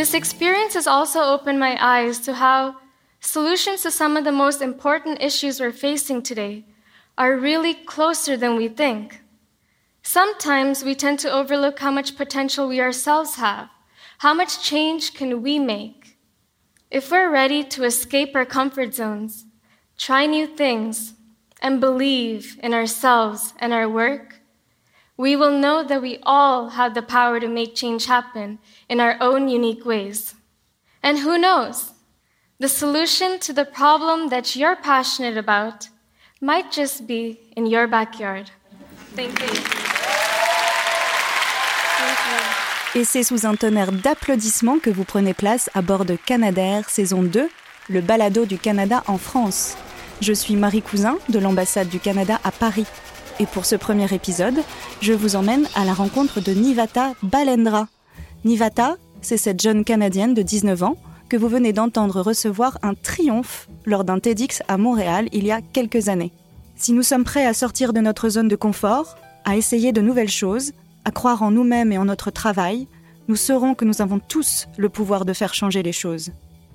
This experience has also opened my eyes to how solutions to some of the most important issues we're facing today are really closer than we think. Sometimes we tend to overlook how much potential we ourselves have. How much change can we make? If we're ready to escape our comfort zones, try new things, and believe in ourselves and our work, we will know that we all have the power to make change happen in our own unique ways. And who knows? The solution to the problem that you're passionate about might just be in your backyard. Thank you. Et c'est sous un tonnerre d'applaudissements que vous prenez place à bord de Canadair saison 2, le balado du Canada en France. Je suis Marie Cousin de l'ambassade du Canada à Paris. Et pour ce premier épisode, je vous emmène à la rencontre de Nivata Balendra. Nivata, c'est cette jeune Canadienne de 19 ans que vous venez d'entendre recevoir un triomphe lors d'un TEDx à Montréal il y a quelques années. Si nous sommes prêts à sortir de notre zone de confort, à essayer de nouvelles choses, à croire en nous-mêmes et en notre travail, nous saurons que nous avons tous le pouvoir de faire changer les choses.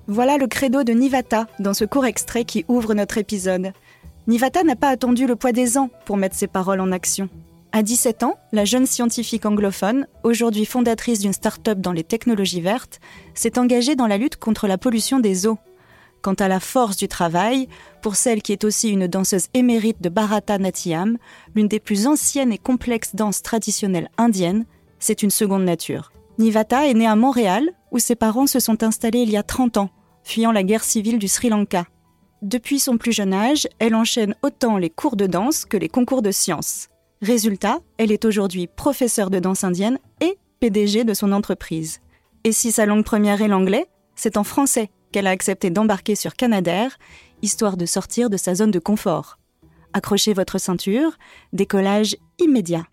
Voilà le credo de Nivata dans ce court extrait qui ouvre notre épisode. Nivata n'a pas attendu le poids des ans pour mettre ses paroles en action. À 17 ans, la jeune scientifique anglophone, aujourd'hui fondatrice d'une start-up dans les technologies vertes, s'est engagée dans la lutte contre la pollution des eaux. Quant à la force du travail, pour celle qui est aussi une danseuse émérite de Bharata Natyam, l'une des plus anciennes et complexes danses traditionnelles indiennes, c'est une seconde nature. Nivata est née à Montréal, où ses parents se sont installés il y a 30 ans, fuyant la guerre civile du Sri Lanka. Depuis son plus jeune âge, elle enchaîne autant les cours de danse que les concours de sciences. Résultat, elle est aujourd'hui professeure de danse indienne et PDG de son entreprise. Et si sa langue première est l'anglais, c'est en français qu'elle a accepté d'embarquer sur Canadair, histoire de sortir de sa zone de confort. Accrochez votre ceinture, décollage immédiat.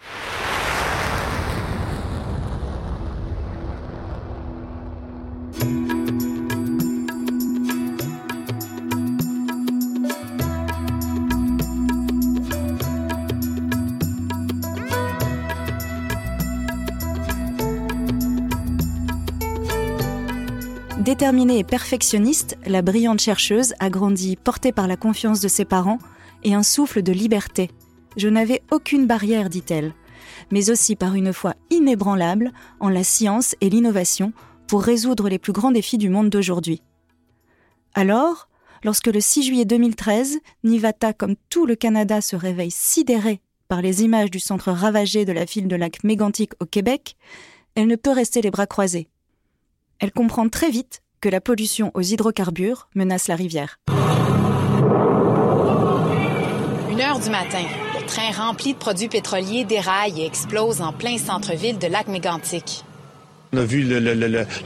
Déterminée et perfectionniste, la brillante chercheuse a grandi portée par la confiance de ses parents et un souffle de liberté. Je n'avais aucune barrière, dit-elle, mais aussi par une foi inébranlable en la science et l'innovation pour résoudre les plus grands défis du monde d'aujourd'hui. Alors, lorsque le 6 juillet 2013, Nivata, comme tout le Canada, se réveille sidéré par les images du centre ravagé de la ville de lac Mégantic au Québec, elle ne peut rester les bras croisés elle comprend très vite que la pollution aux hydrocarbures menace la rivière. Une heure du matin, le train rempli de produits pétroliers déraille et explose en plein centre-ville de lac Mégantic. On a vu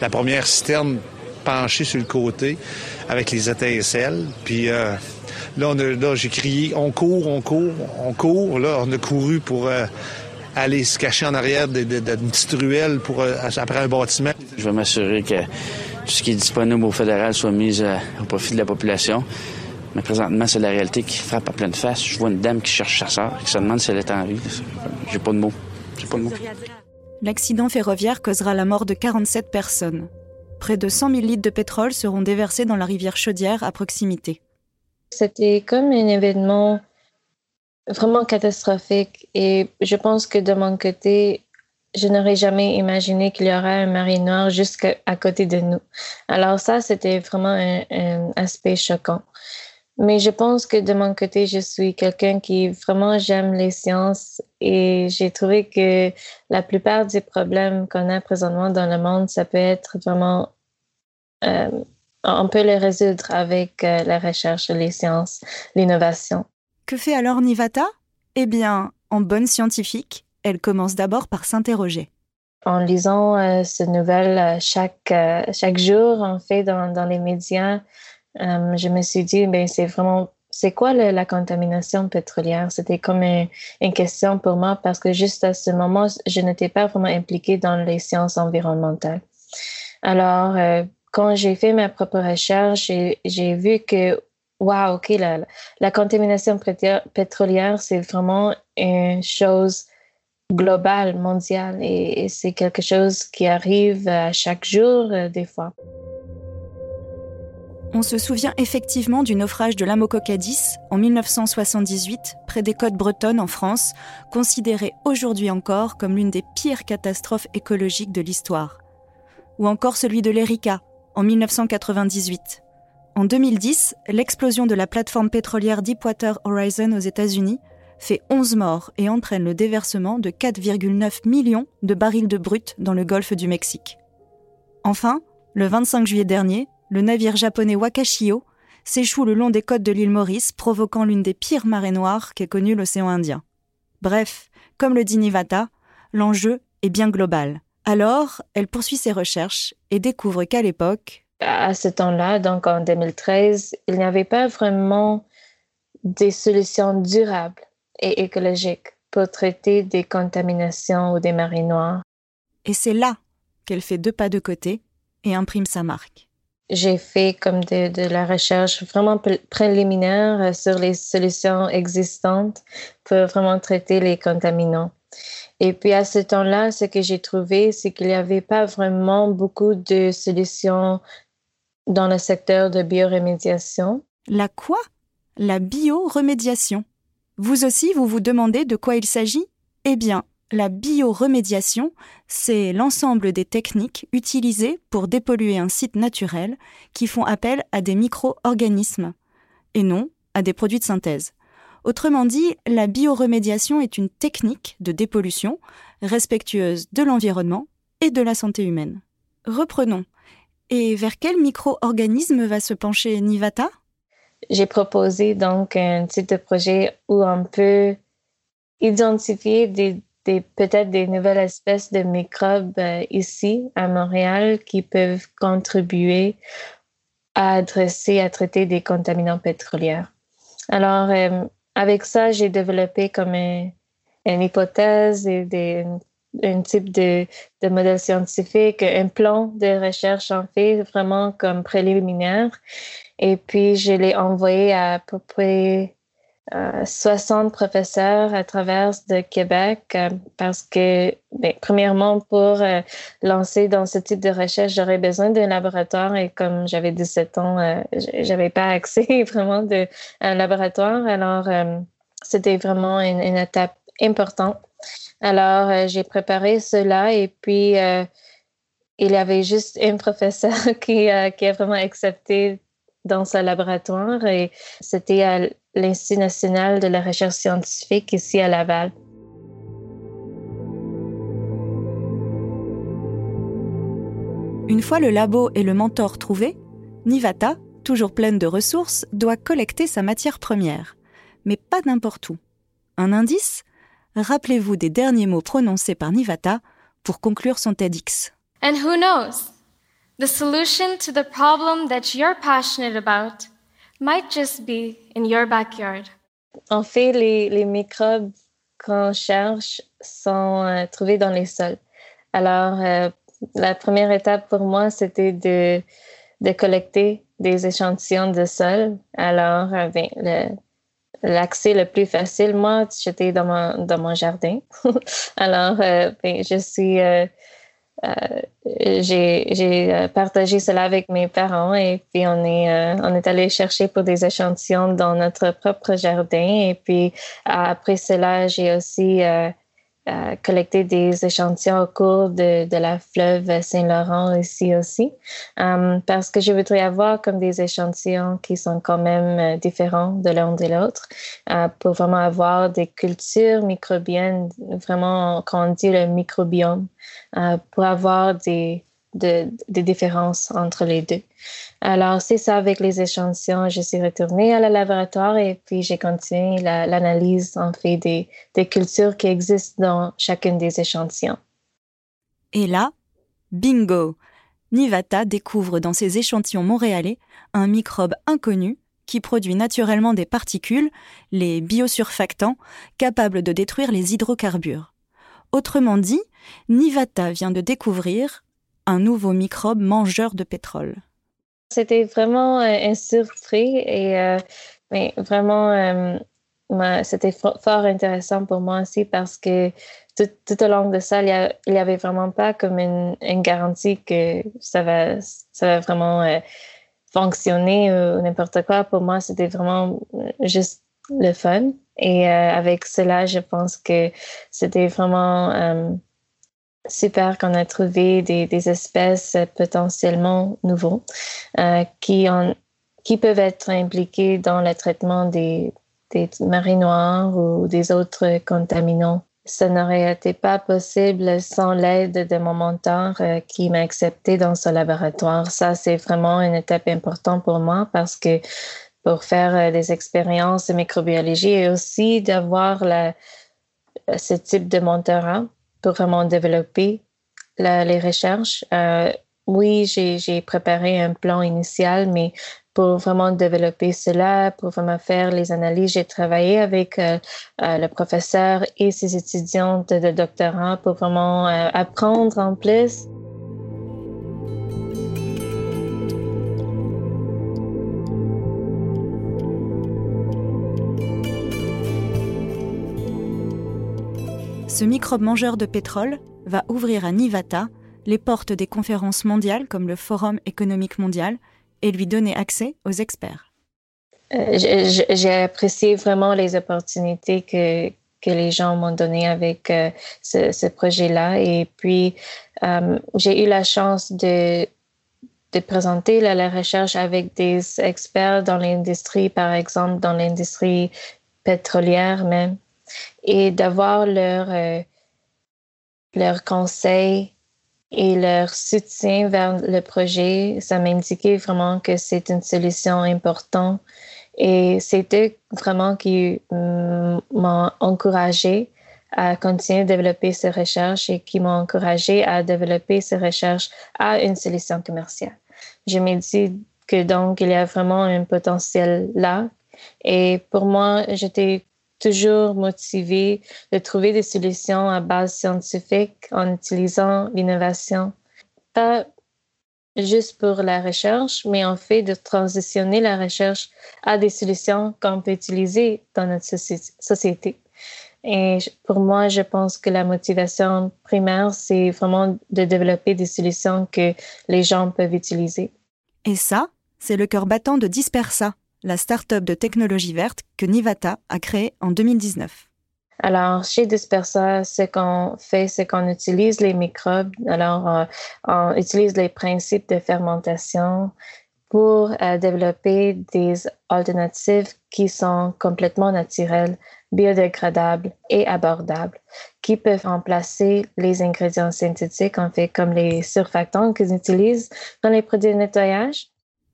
la première citerne penchée sur le côté avec les étincelles. Puis euh, là, j'ai crié on court, on court, on court. Là, on a couru pour euh, aller se cacher en arrière d'une petite ruelle pour, euh, après un bâtiment. Je vais m'assurer que tout ce qui est disponible au fédéral soit mis euh, au profit de la population. Mais présentement, c'est la réalité qui frappe à pleine face. Je vois une dame qui cherche sa soeur, qui se demande si elle est en vie. J'ai pas de mots. J'ai pas de mots. L'accident ferroviaire causera la mort de 47 personnes. Près de 100 000 litres de pétrole seront déversés dans la rivière Chaudière à proximité. C'était comme un événement vraiment catastrophique. Et je pense que de mon côté, je n'aurais jamais imaginé qu'il y aurait un marée noire juste à côté de nous. Alors ça, c'était vraiment un, aspect choquant. Mais je pense que de mon côté, je suis quelqu'un qui vraiment j'aime les sciences et j'ai trouvé que la plupart des problèmes qu'on a présentement dans le monde, ça peut être vraiment, euh, on peut les résoudre avec euh, la recherche, les sciences, l'innovation. Que fait alors Nivata? Eh bien, en bonne scientifique, elle commence d'abord par s'interroger. En lisant euh, ce nouvelle euh, chaque, euh, chaque jour, en fait, dans, les médias, je me suis dit, ben, c'est vraiment, c'est quoi la contamination pétrolière? C'était comme une question pour moi parce que juste à ce moment, je n'étais pas vraiment impliquée dans les sciences environnementales. Alors, quand j'ai fait ma propre recherche, j'ai vu que wow, OK, la, la contamination pétrolière, c'est vraiment une chose global, mondial, et, c'est quelque chose qui arrive à chaque jour, euh, des fois. On se souvient effectivement du naufrage de l'Amococadis en 1978 près des côtes bretonnes en France, considéré aujourd'hui encore comme l'une des pires catastrophes écologiques de l'histoire. Ou encore celui de l'Erika en 1998. En 2010, l'explosion de la plateforme pétrolière Deepwater Horizon aux États-Unis fait 11 morts et entraîne le déversement de 4,9 millions de barils de brut dans le golfe du Mexique. Enfin, le 25 juillet dernier, le navire japonais Wakashio s'échoue le long des côtes de l'île Maurice, provoquant l'une des pires marées noires qu'ait connue l'océan Indien. Bref, comme le dit Nivata, l'enjeu est bien global. Alors, elle poursuit ses recherches et découvre qu'à l'époque, à ce temps-là, donc en 2013, il n'y avait pas vraiment des solutions durables et écologiques pour traiter des contaminations ou des marées noires. Et c'est là qu'elle fait deux pas de côté et imprime sa marque. J'ai fait comme de, la recherche vraiment préliminaire sur les solutions existantes pour vraiment traiter les contaminants. Et puis à ce temps-là, ce que j'ai trouvé, c'est qu'il n'y avait pas vraiment beaucoup de solutions dans le secteur de bioremédiation. La quoi? La bioremédiation. Vous aussi, vous vous demandez de quoi il s'agit? Eh bien, la bioremédiation, c'est l'ensemble des techniques utilisées pour dépolluer un site naturel qui font appel à des micro-organismes et non à des produits de synthèse. Autrement dit, la bioremédiation est une technique de dépollution respectueuse de l'environnement et de la santé humaine. Reprenons. Et vers quel micro-organisme va se pencher Nivata? J'ai proposé donc un type de projet où on peut identifier peut-être des nouvelles espèces de microbes euh, ici à Montréal qui peuvent contribuer à adresser, à traiter des contaminants pétroliers. Alors, euh, avec ça, j'ai développé comme une, hypothèse et des, un type de, de, modèle scientifique, un plan de recherche en fait vraiment comme préliminaire. Et puis, je l'ai envoyé à à peu près 60 euh, professeurs à travers de Québec euh, parce que, ben, premièrement, pour euh, lancer dans ce type de recherche, j'aurais besoin d'un laboratoire et comme j'avais 17 ans, j'avais pas accès vraiment de, à un laboratoire. Alors, c'était vraiment une, étape importante alors, euh, j'ai préparé cela et puis euh, il y avait juste un professeur qui, qui a vraiment accepté dans ce laboratoire et c'était à l'Institut national de la recherche scientifique ici à Laval. Une fois le labo et le mentor trouvés, Nivata, toujours pleine de ressources, doit collecter sa matière première. Mais pas n'importe où. Un indice rappelez-vous des derniers mots prononcés par Nivata pour conclure son TEDx. And who knows? The solution to the problem that you're passionate about might just be in your backyard. En fait, les, les microbes qu'on cherche sont euh, trouvés dans les sols. Alors, euh, la première étape pour moi, c'était de, de collecter des échantillons de sol. Alors, euh, ben, le, l'accès le plus facile, moi, j'étais dans mon, dans mon jardin. Alors, euh, ben, je suis, euh, euh, j'ai partagé cela avec mes parents et puis on est, on est allé chercher pour des échantillons dans notre propre jardin. Et puis après cela, j'ai aussi collecter des échantillons au cours de, de la fleuve Saint-Laurent ici aussi, um, parce que je voudrais avoir comme des échantillons qui sont quand même euh, différents de l'un de l'autre, pour vraiment avoir des cultures microbiennes, vraiment quand on dit le microbiome, pour avoir des, de, des différences entre les deux. Alors, c'est ça avec les échantillons. Je suis retournée à la laboratoire et puis j'ai continué l'analyse en fait des, des cultures qui existent dans chacun des échantillons. Et là, bingo! Nivata découvre dans ses échantillons montréalais un microbe inconnu qui produit naturellement des particules, les biosurfactants, capables de détruire les hydrocarbures. Autrement dit, Nivata vient de découvrir un nouveau microbe mangeur de pétrole. C'était vraiment euh, un surpris et euh, vraiment, euh, c'était fort intéressant pour moi aussi parce que tout, au long de ça, il n'y avait vraiment pas comme une, une, garantie que ça va, vraiment euh, fonctionner ou n'importe quoi. Pour moi, c'était vraiment juste le fun. Et avec cela, je pense que c'était vraiment super qu'on a trouvé des, des, espèces potentiellement nouveaux euh, qui, qui peuvent être impliquées dans le traitement des, des marées noires ou des autres contaminants. Ça n'aurait été pas possible sans l'aide de mon mentor qui m'a accepté dans ce laboratoire. Ça, c'est vraiment une étape importante pour moi parce que pour faire euh, des expériences de microbiologie et aussi d'avoir ce type de mentorat pour vraiment développer les recherches. Euh, oui, j'ai préparé un plan initial, mais pour vraiment développer cela, pour vraiment faire les analyses, j'ai travaillé avec euh, le professeur et ses étudiantes de doctorat pour vraiment apprendre en plus. Ce microbe mangeur de pétrole va ouvrir à Nivata les portes des conférences mondiales comme le Forum économique mondial et lui donner accès aux experts. Euh, j'ai apprécié vraiment les opportunités que, que les gens m'ont données avec euh, ce, projet-là. Et puis, euh, j'ai eu la chance de, de présenter la, recherche avec des experts dans l'industrie, par exemple, dans l'industrie pétrolière même et d'avoir leur, euh, leur conseil et leur soutien vers le projet, ça m'a indiqué vraiment que c'est une solution importante. Et c'était vraiment qui m'ont encouragé à continuer de développer ces recherches et qui m'ont encouragé à développer ces recherches à une solution commerciale. Je me dis que donc il y a vraiment un potentiel là. Et pour moi, j'étais toujours motivé de trouver des solutions à base scientifique en utilisant l'innovation. Pas juste pour la recherche, mais en fait de transitionner la recherche à des solutions qu'on peut utiliser dans notre société. Et pour moi, je pense que la motivation primaire, c'est vraiment de développer des solutions que les gens peuvent utiliser. Et ça, c'est le cœur battant de Dispersa, la start-up de technologie verte que Nivata a créée en 2019. Alors, chez Dispersa, ce qu'on fait, c'est qu'on utilise les microbes. Alors, euh, on utilise les principes de fermentation pour euh, développer des alternatives qui sont complètement naturelles, biodégradables et abordables, qui peuvent remplacer les ingrédients synthétiques, en fait, comme les surfactants qu'ils utilisent dans les produits de nettoyage.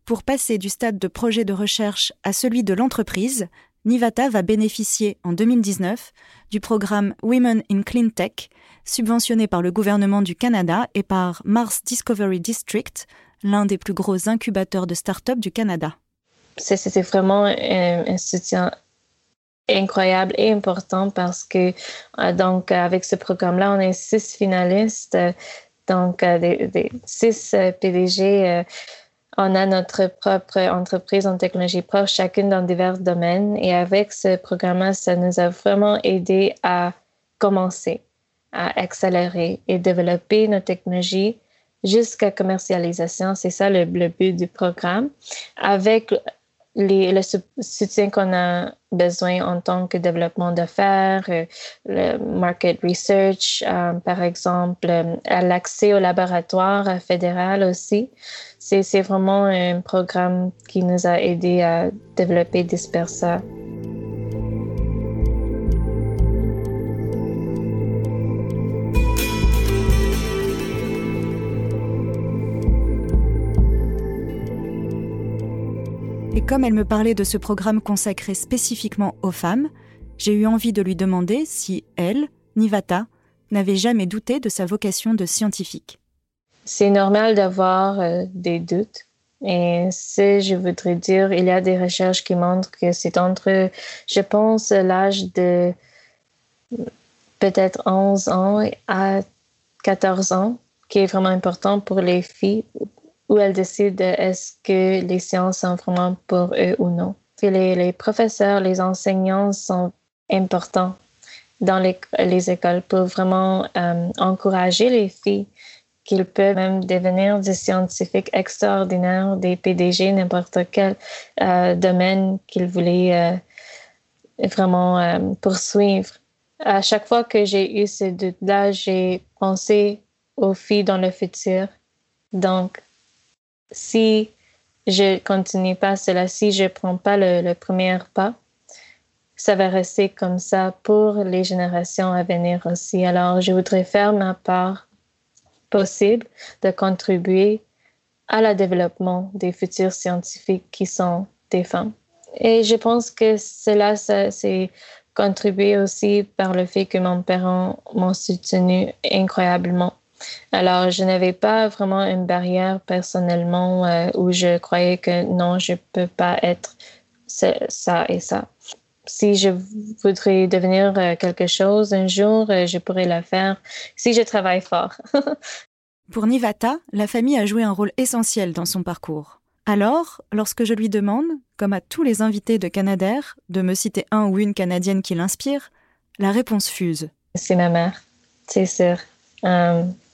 Pour passer du stade de projet de recherche à celui de l'entreprise, Nivata va bénéficier en 2019 du programme Women in Clean Tech, subventionné par le gouvernement du Canada et par Mars Discovery District, l'un des plus gros incubateurs de start-up du Canada. C'était vraiment un, soutien incroyable et important parce que euh, donc avec ce programme-là, on est six finalistes, donc euh, des, six euh, PDG on a notre propre entreprise en technologie propre, chacune dans divers domaines. Et avec ce programme, ça nous a vraiment aidé à commencer, à accélérer et développer nos technologies jusqu'à commercialisation. C'est ça le, le, but du programme. Avec le soutien qu'on a besoin en tant que développement d'affaires, euh, le market research, euh, par exemple, euh, l'accès au laboratoire fédéral aussi. C'est vraiment un programme qui nous a aidé à développer Dispersa. Et comme elle me parlait de ce programme consacré spécifiquement aux femmes, j'ai eu envie de lui demander si elle, Nivata, n'avait jamais douté de sa vocation de scientifique. C'est normal d'avoir euh, des doutes. Et si je voudrais dire, il y a des recherches qui montrent que c'est entre, je pense, l'âge de peut-être 11 ans à 14 ans qui est vraiment important pour les filles où elles décident est-ce que les sciences sont vraiment pour eux ou non. les, professeurs, les enseignants sont importants dans les, les écoles pour vraiment euh, encourager les filles qu'ils peuvent même devenir des scientifiques extraordinaires, des PDG, n'importe quel euh, domaine qu'ils voulaient euh, vraiment poursuivre. À chaque fois que j'ai eu ce doute-là, j'ai pensé aux filles dans le futur. Donc, si je continue pas cela, si je prends pas le, le premier pas, ça va rester comme ça pour les générations à venir aussi. Alors, je voudrais faire ma part possible de contribuer à la développement des futurs scientifiques qui sont des femmes. Et je pense que cela, c'est contribué aussi par le fait que mon parent m'a soutenu incroyablement. Alors, je n'avais pas vraiment une barrière personnellement euh, où je croyais que non, je peux pas être ça et ça. Si je voudrais devenir euh, quelque chose un jour, euh, je pourrais la faire si je travaille fort. Pour Nivata, la famille a joué un rôle essentiel dans son parcours. Alors, lorsque je lui demande, comme à tous les invités de Canadair, de me citer un ou une Canadienne qui l'inspire, la réponse fuse. C'est ma mère, c'est sûr.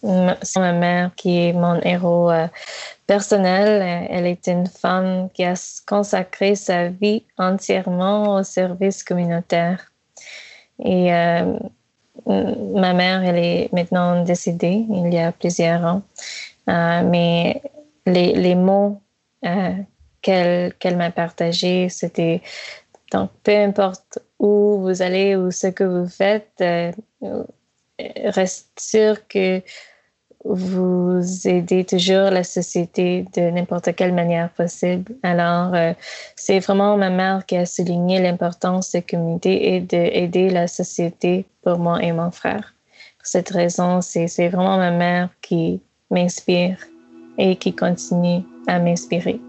C'est ma mère qui est mon héros euh, personnel. Elle est une femme qui a consacré sa vie entièrement au service communautaire. Et euh, ma mère, elle est maintenant décédée il y a plusieurs ans. Euh, mais les, les mots qu'elle qu'elle m'a partagés, c'était donc peu importe où vous allez ou ce que vous faites, reste sûr que vous aidez toujours la société de n'importe quelle manière possible. Alors, euh, c'est vraiment ma mère qui a souligné l'importance de communauté et d'aider la société pour moi et mon frère. Pour cette raison, c'est vraiment ma mère qui m'inspire et qui continue à m'inspirer.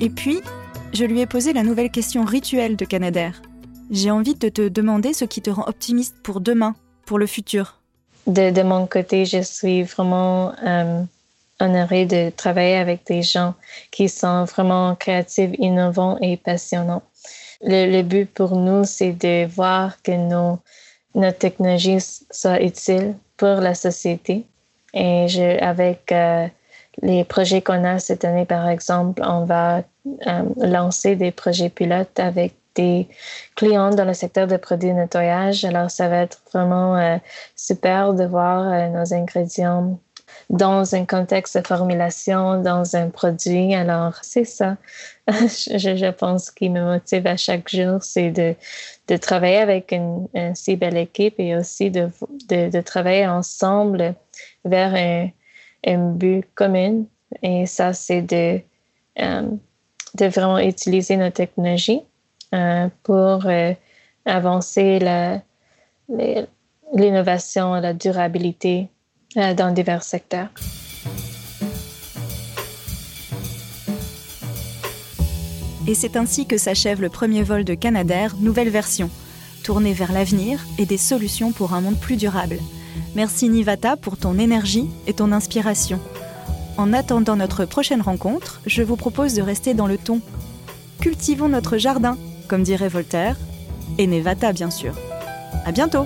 Et puis, je lui ai posé la nouvelle question rituelle de Canadair. J'ai envie de te demander ce qui te rend optimiste pour demain, pour le futur. De, mon côté, je suis vraiment euh, honorée de travailler avec des gens qui sont vraiment créatifs, innovants et passionnants. Le, but pour nous, c'est de voir que nos, notre technologie soit utile pour la société. Et avec euh, les projets qu'on a cette année, par exemple, on va lancer des projets pilotes avec des clients dans le secteur de produits de nettoyage. Alors, ça va être vraiment euh, super de voir euh, nos ingrédients dans un contexte de formulation, dans un produit. Alors, c'est ça, je, pense, qui me motive à chaque jour, c'est de, de travailler avec une, si belle équipe et aussi de, de, travailler ensemble vers un, un but commun. Et ça, c'est de, euh, de vraiment utiliser nos technologies euh, pour euh, avancer l'innovation, la, la durabilité euh, dans divers secteurs. Et c'est ainsi que s'achève le premier vol de Canadair, nouvelle version, tournée vers l'avenir et des solutions pour un monde plus durable. Merci Nivata pour ton énergie et ton inspiration. En attendant notre prochaine rencontre, je vous propose de rester dans le ton. Cultivons notre jardin, comme dirait Voltaire, et Nevata bien sûr. À bientôt!